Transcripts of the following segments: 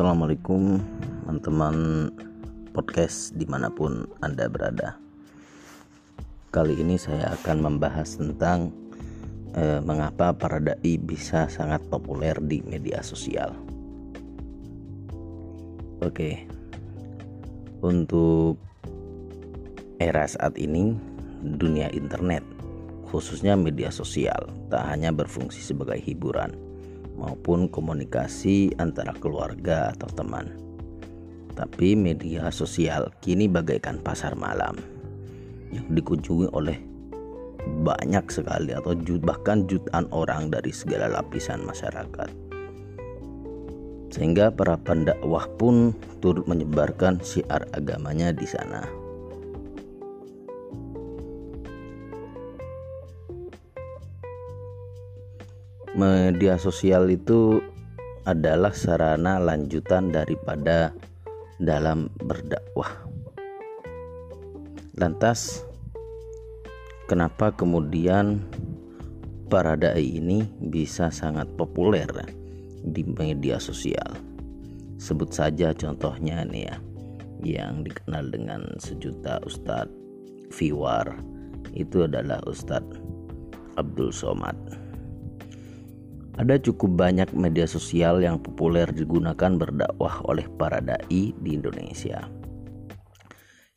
Assalamualaikum teman-teman podcast di mana pun Anda berada. Kali ini saya akan membahas tentang eh, Mengapa para da'i bisa sangat populer di media sosial. Oke Untuk era saat ini Dunia internet Khususnya media sosial Tak hanya berfungsi sebagai hiburan maupun komunikasi antara keluarga atau teman. Tapi media sosial kini bagaikan pasar malam yang dikunjungi oleh banyak sekali atau bahkan jutaan orang dari segala lapisan masyarakat. Sehingga para pendakwah pun turut menyebarkan syiar agamanya di sana. Media sosial itu adalah sarana lanjutan daripada dalam berdakwah. Lantas, kenapa kemudian para dai ini bisa sangat populer di media sosial? Sebut saja contohnya nih ya, yang dikenal dengan sejuta Ustadz Viwar itu adalah Ustadz Abdul Somad. Ada cukup banyak media sosial yang populer digunakan berdakwah oleh para dai di Indonesia.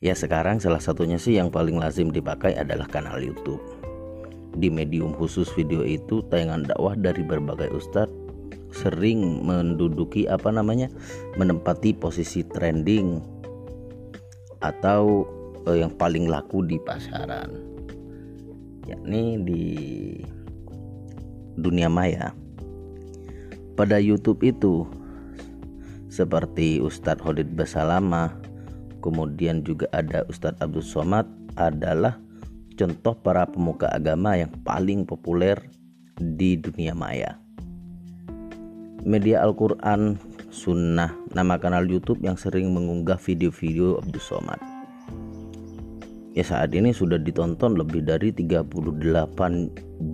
Ya sekarang salah satunya sih yang paling lazim dipakai adalah kanal YouTube. Di medium khusus video itu tayangan dakwah dari berbagai ustadz sering menduduki apa namanya menempati posisi trending atau eh, yang paling laku di pasaran yakni di dunia maya pada YouTube itu. Seperti Ustadz Khalid Basalama kemudian juga ada Ustadz Abdul Somad adalah contoh para pemuka agama yang paling populer di dunia maya. Media Al-Quran Sunnah nama kanal YouTube yang sering mengunggah video-video Abdul Somad. Ya saat ini sudah ditonton lebih dari 38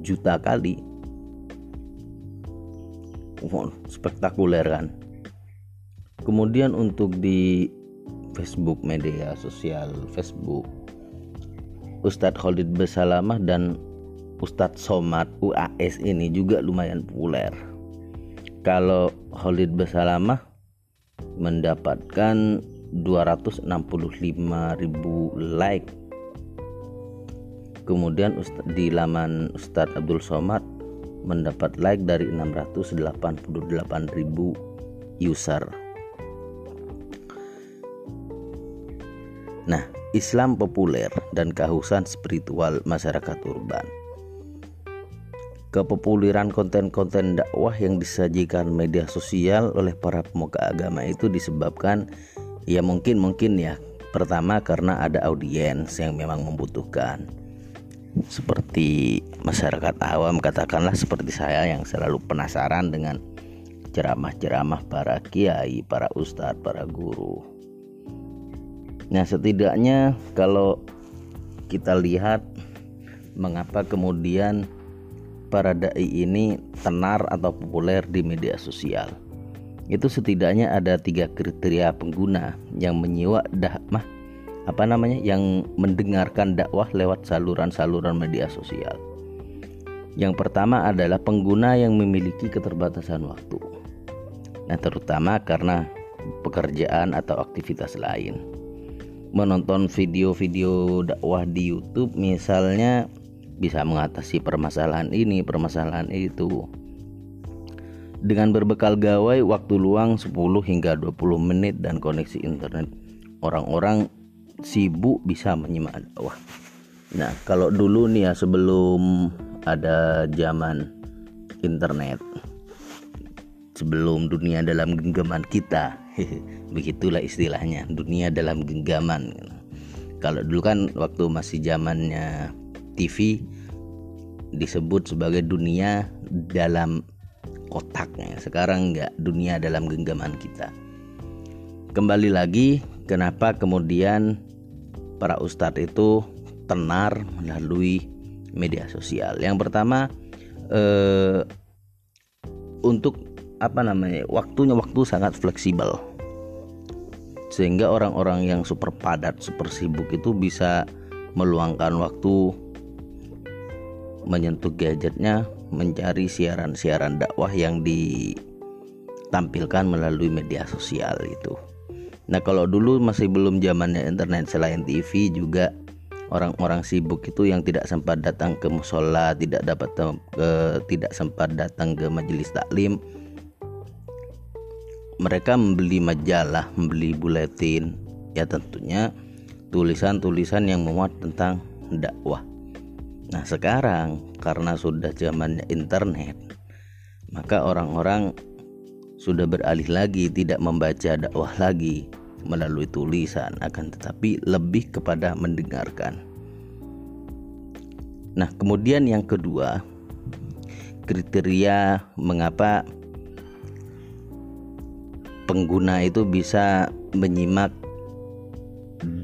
juta kali wow, spektakuler kan. Kemudian untuk di Facebook media sosial Facebook Ustadz Khalid Besalamah dan Ustadz Somad UAS ini juga lumayan populer. Kalau Khalid Besalamah mendapatkan 265 ribu like. Kemudian di laman Ustadz Abdul Somad mendapat like dari 688.000 user. Nah, Islam populer dan kehausan spiritual masyarakat urban. Kepopuleran konten-konten dakwah yang disajikan media sosial oleh para pemuka agama itu disebabkan ya mungkin mungkin ya pertama karena ada audiens yang memang membutuhkan seperti masyarakat awam katakanlah seperti saya yang selalu penasaran dengan ceramah-ceramah para kiai, para ustadz, para guru. Nah, setidaknya kalau kita lihat mengapa kemudian para dai ini tenar atau populer di media sosial. Itu setidaknya ada tiga kriteria pengguna yang menyiwa dahmah apa namanya yang mendengarkan dakwah lewat saluran-saluran media sosial. Yang pertama adalah pengguna yang memiliki keterbatasan waktu. Nah, terutama karena pekerjaan atau aktivitas lain. Menonton video-video dakwah di YouTube misalnya bisa mengatasi permasalahan ini, permasalahan itu. Dengan berbekal gawai waktu luang 10 hingga 20 menit dan koneksi internet, orang-orang sibuk bisa menyimak dakwah. Nah, kalau dulu nih ya sebelum ada zaman internet, sebelum dunia dalam genggaman kita, begitulah istilahnya, dunia dalam genggaman. Kalau dulu kan waktu masih zamannya TV disebut sebagai dunia dalam kotaknya. Sekarang enggak dunia dalam genggaman kita. Kembali lagi kenapa kemudian para ustadz itu tenar melalui media sosial. Yang pertama eh, untuk apa namanya waktunya waktu sangat fleksibel sehingga orang-orang yang super padat super sibuk itu bisa meluangkan waktu menyentuh gadgetnya mencari siaran-siaran dakwah yang ditampilkan melalui media sosial itu. Nah kalau dulu masih belum zamannya internet selain TV juga orang-orang sibuk itu yang tidak sempat datang ke musola, tidak dapat ke, tidak sempat datang ke majelis taklim, mereka membeli majalah, membeli buletin, ya tentunya tulisan-tulisan yang memuat tentang dakwah. Nah sekarang karena sudah zamannya internet, maka orang-orang sudah beralih lagi tidak membaca dakwah lagi melalui tulisan, akan tetapi lebih kepada mendengarkan. Nah kemudian yang kedua kriteria mengapa pengguna itu bisa menyimak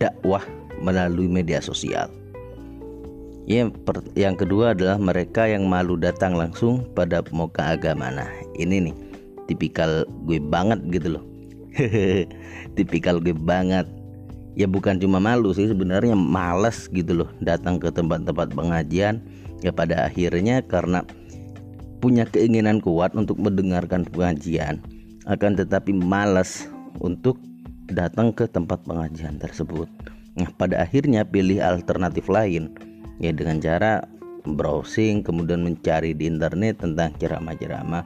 dakwah melalui media sosial. Ya, per, yang kedua adalah mereka yang malu datang langsung pada pemuka agama. Nah, ini nih tipikal gue banget gitu loh. tipikal gue banget. Ya bukan cuma malu sih sebenarnya males gitu loh datang ke tempat-tempat pengajian. Ya pada akhirnya karena punya keinginan kuat untuk mendengarkan pengajian, akan tetapi malas untuk datang ke tempat pengajian tersebut. Nah, pada akhirnya pilih alternatif lain ya dengan cara browsing kemudian mencari di internet tentang ceramah-ceramah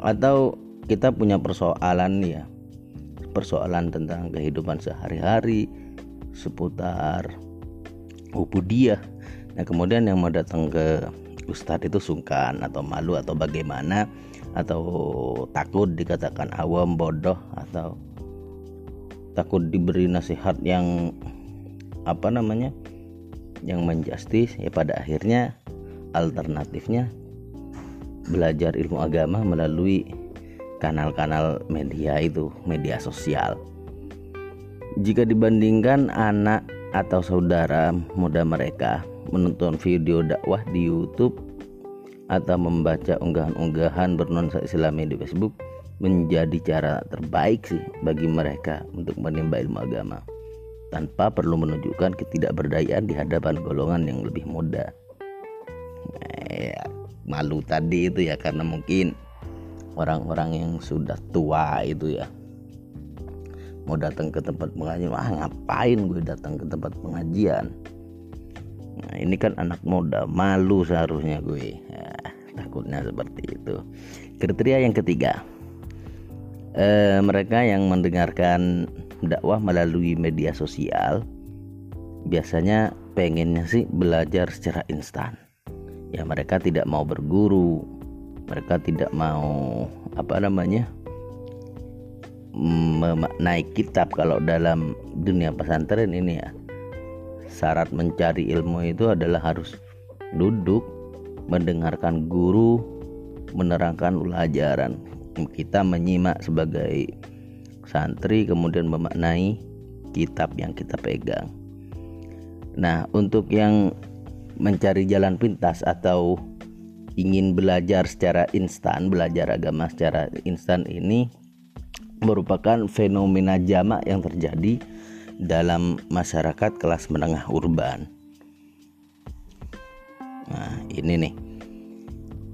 atau kita punya persoalan ya persoalan tentang kehidupan sehari-hari seputar ubudiyah nah kemudian yang mau datang ke ustadz itu sungkan atau malu atau bagaimana atau takut dikatakan awam bodoh atau takut diberi nasihat yang apa namanya yang menjustis ya pada akhirnya alternatifnya belajar ilmu agama melalui kanal-kanal media itu media sosial jika dibandingkan anak atau saudara muda mereka menonton video dakwah di YouTube atau membaca unggahan-unggahan bernuansa Islami di Facebook menjadi cara terbaik sih bagi mereka untuk menimba ilmu agama tanpa perlu menunjukkan ketidakberdayaan di hadapan golongan yang lebih muda. Eh, malu tadi itu ya karena mungkin orang-orang yang sudah tua itu ya. Mau datang ke tempat pengajian wah ngapain gue datang ke tempat pengajian? Nah ini kan anak muda malu seharusnya gue. Ya, takutnya seperti itu. Kriteria yang ketiga. Eh, mereka yang mendengarkan dakwah melalui media sosial biasanya pengennya sih belajar secara instan. Ya mereka tidak mau berguru mereka tidak mau apa namanya memaknai kitab kalau dalam dunia pesantren ini ya syarat mencari ilmu itu adalah harus duduk mendengarkan guru menerangkan pelajaran kita menyimak sebagai santri kemudian memaknai kitab yang kita pegang. Nah, untuk yang mencari jalan pintas atau ingin belajar secara instan, belajar agama secara instan ini merupakan fenomena jamak yang terjadi dalam masyarakat kelas menengah urban. Nah, ini nih.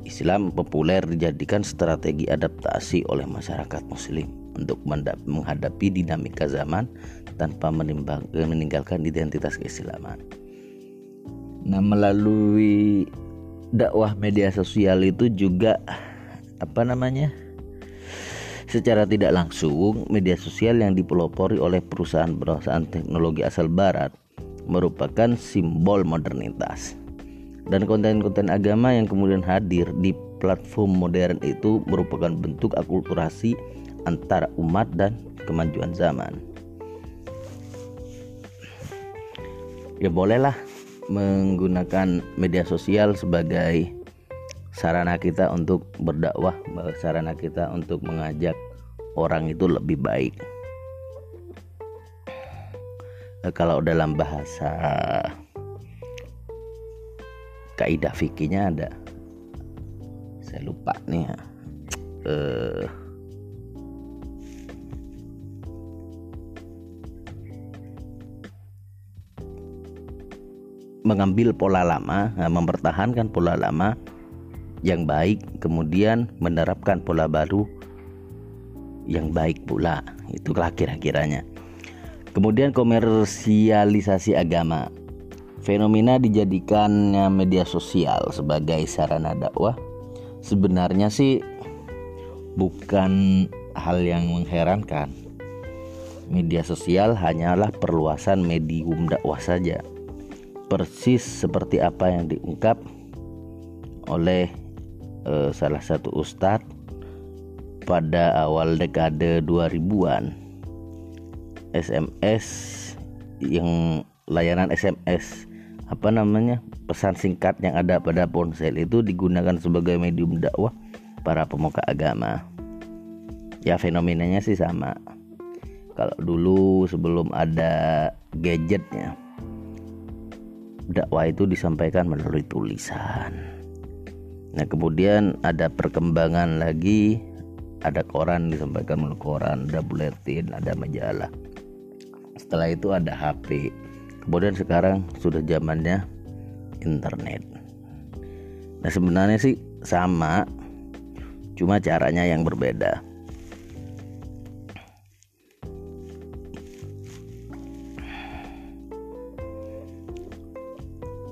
Islam populer dijadikan strategi adaptasi oleh masyarakat muslim untuk menghadapi dinamika zaman tanpa meninggalkan identitas keislaman. Nah, melalui dakwah media sosial itu juga apa namanya? Secara tidak langsung, media sosial yang dipelopori oleh perusahaan-perusahaan teknologi asal barat merupakan simbol modernitas. Dan konten-konten agama yang kemudian hadir di platform modern itu merupakan bentuk akulturasi antara umat dan kemajuan zaman. Ya bolehlah menggunakan media sosial sebagai sarana kita untuk berdakwah, sarana kita untuk mengajak orang itu lebih baik. Eh, kalau dalam bahasa kaidah fikihnya ada saya lupa nih ya eh, mengambil pola lama, mempertahankan pola lama yang baik, kemudian menerapkan pola baru yang baik pula. Itulah kira-kiranya. Kemudian komersialisasi agama. Fenomena dijadikannya media sosial sebagai sarana dakwah sebenarnya sih bukan hal yang mengherankan. Media sosial hanyalah perluasan medium dakwah saja persis seperti apa yang diungkap oleh uh, salah satu ustadz pada awal dekade 2000-an SMS yang layanan SMS apa namanya pesan singkat yang ada pada ponsel itu digunakan sebagai medium dakwah para pemuka agama. Ya fenomenanya sih sama. Kalau dulu sebelum ada gadgetnya dakwah itu disampaikan melalui tulisan. Nah, kemudian ada perkembangan lagi, ada koran disampaikan melalui koran, ada buletin, ada majalah. Setelah itu ada HP. Kemudian sekarang sudah zamannya internet. Nah, sebenarnya sih sama, cuma caranya yang berbeda.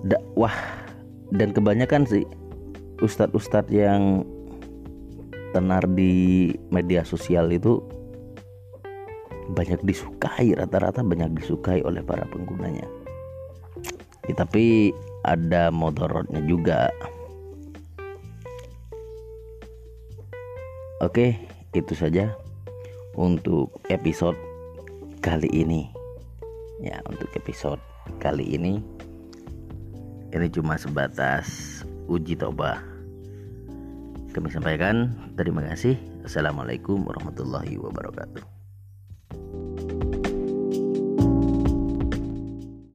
Dakwah dan kebanyakan sih ustadz-ustadz yang tenar di media sosial itu banyak disukai rata-rata banyak disukai oleh para penggunanya. Ya, tapi ada motorotnya juga. Oke itu saja untuk episode kali ini. Ya untuk episode kali ini ini cuma sebatas uji toba. Kami sampaikan terima kasih. Assalamualaikum warahmatullahi wabarakatuh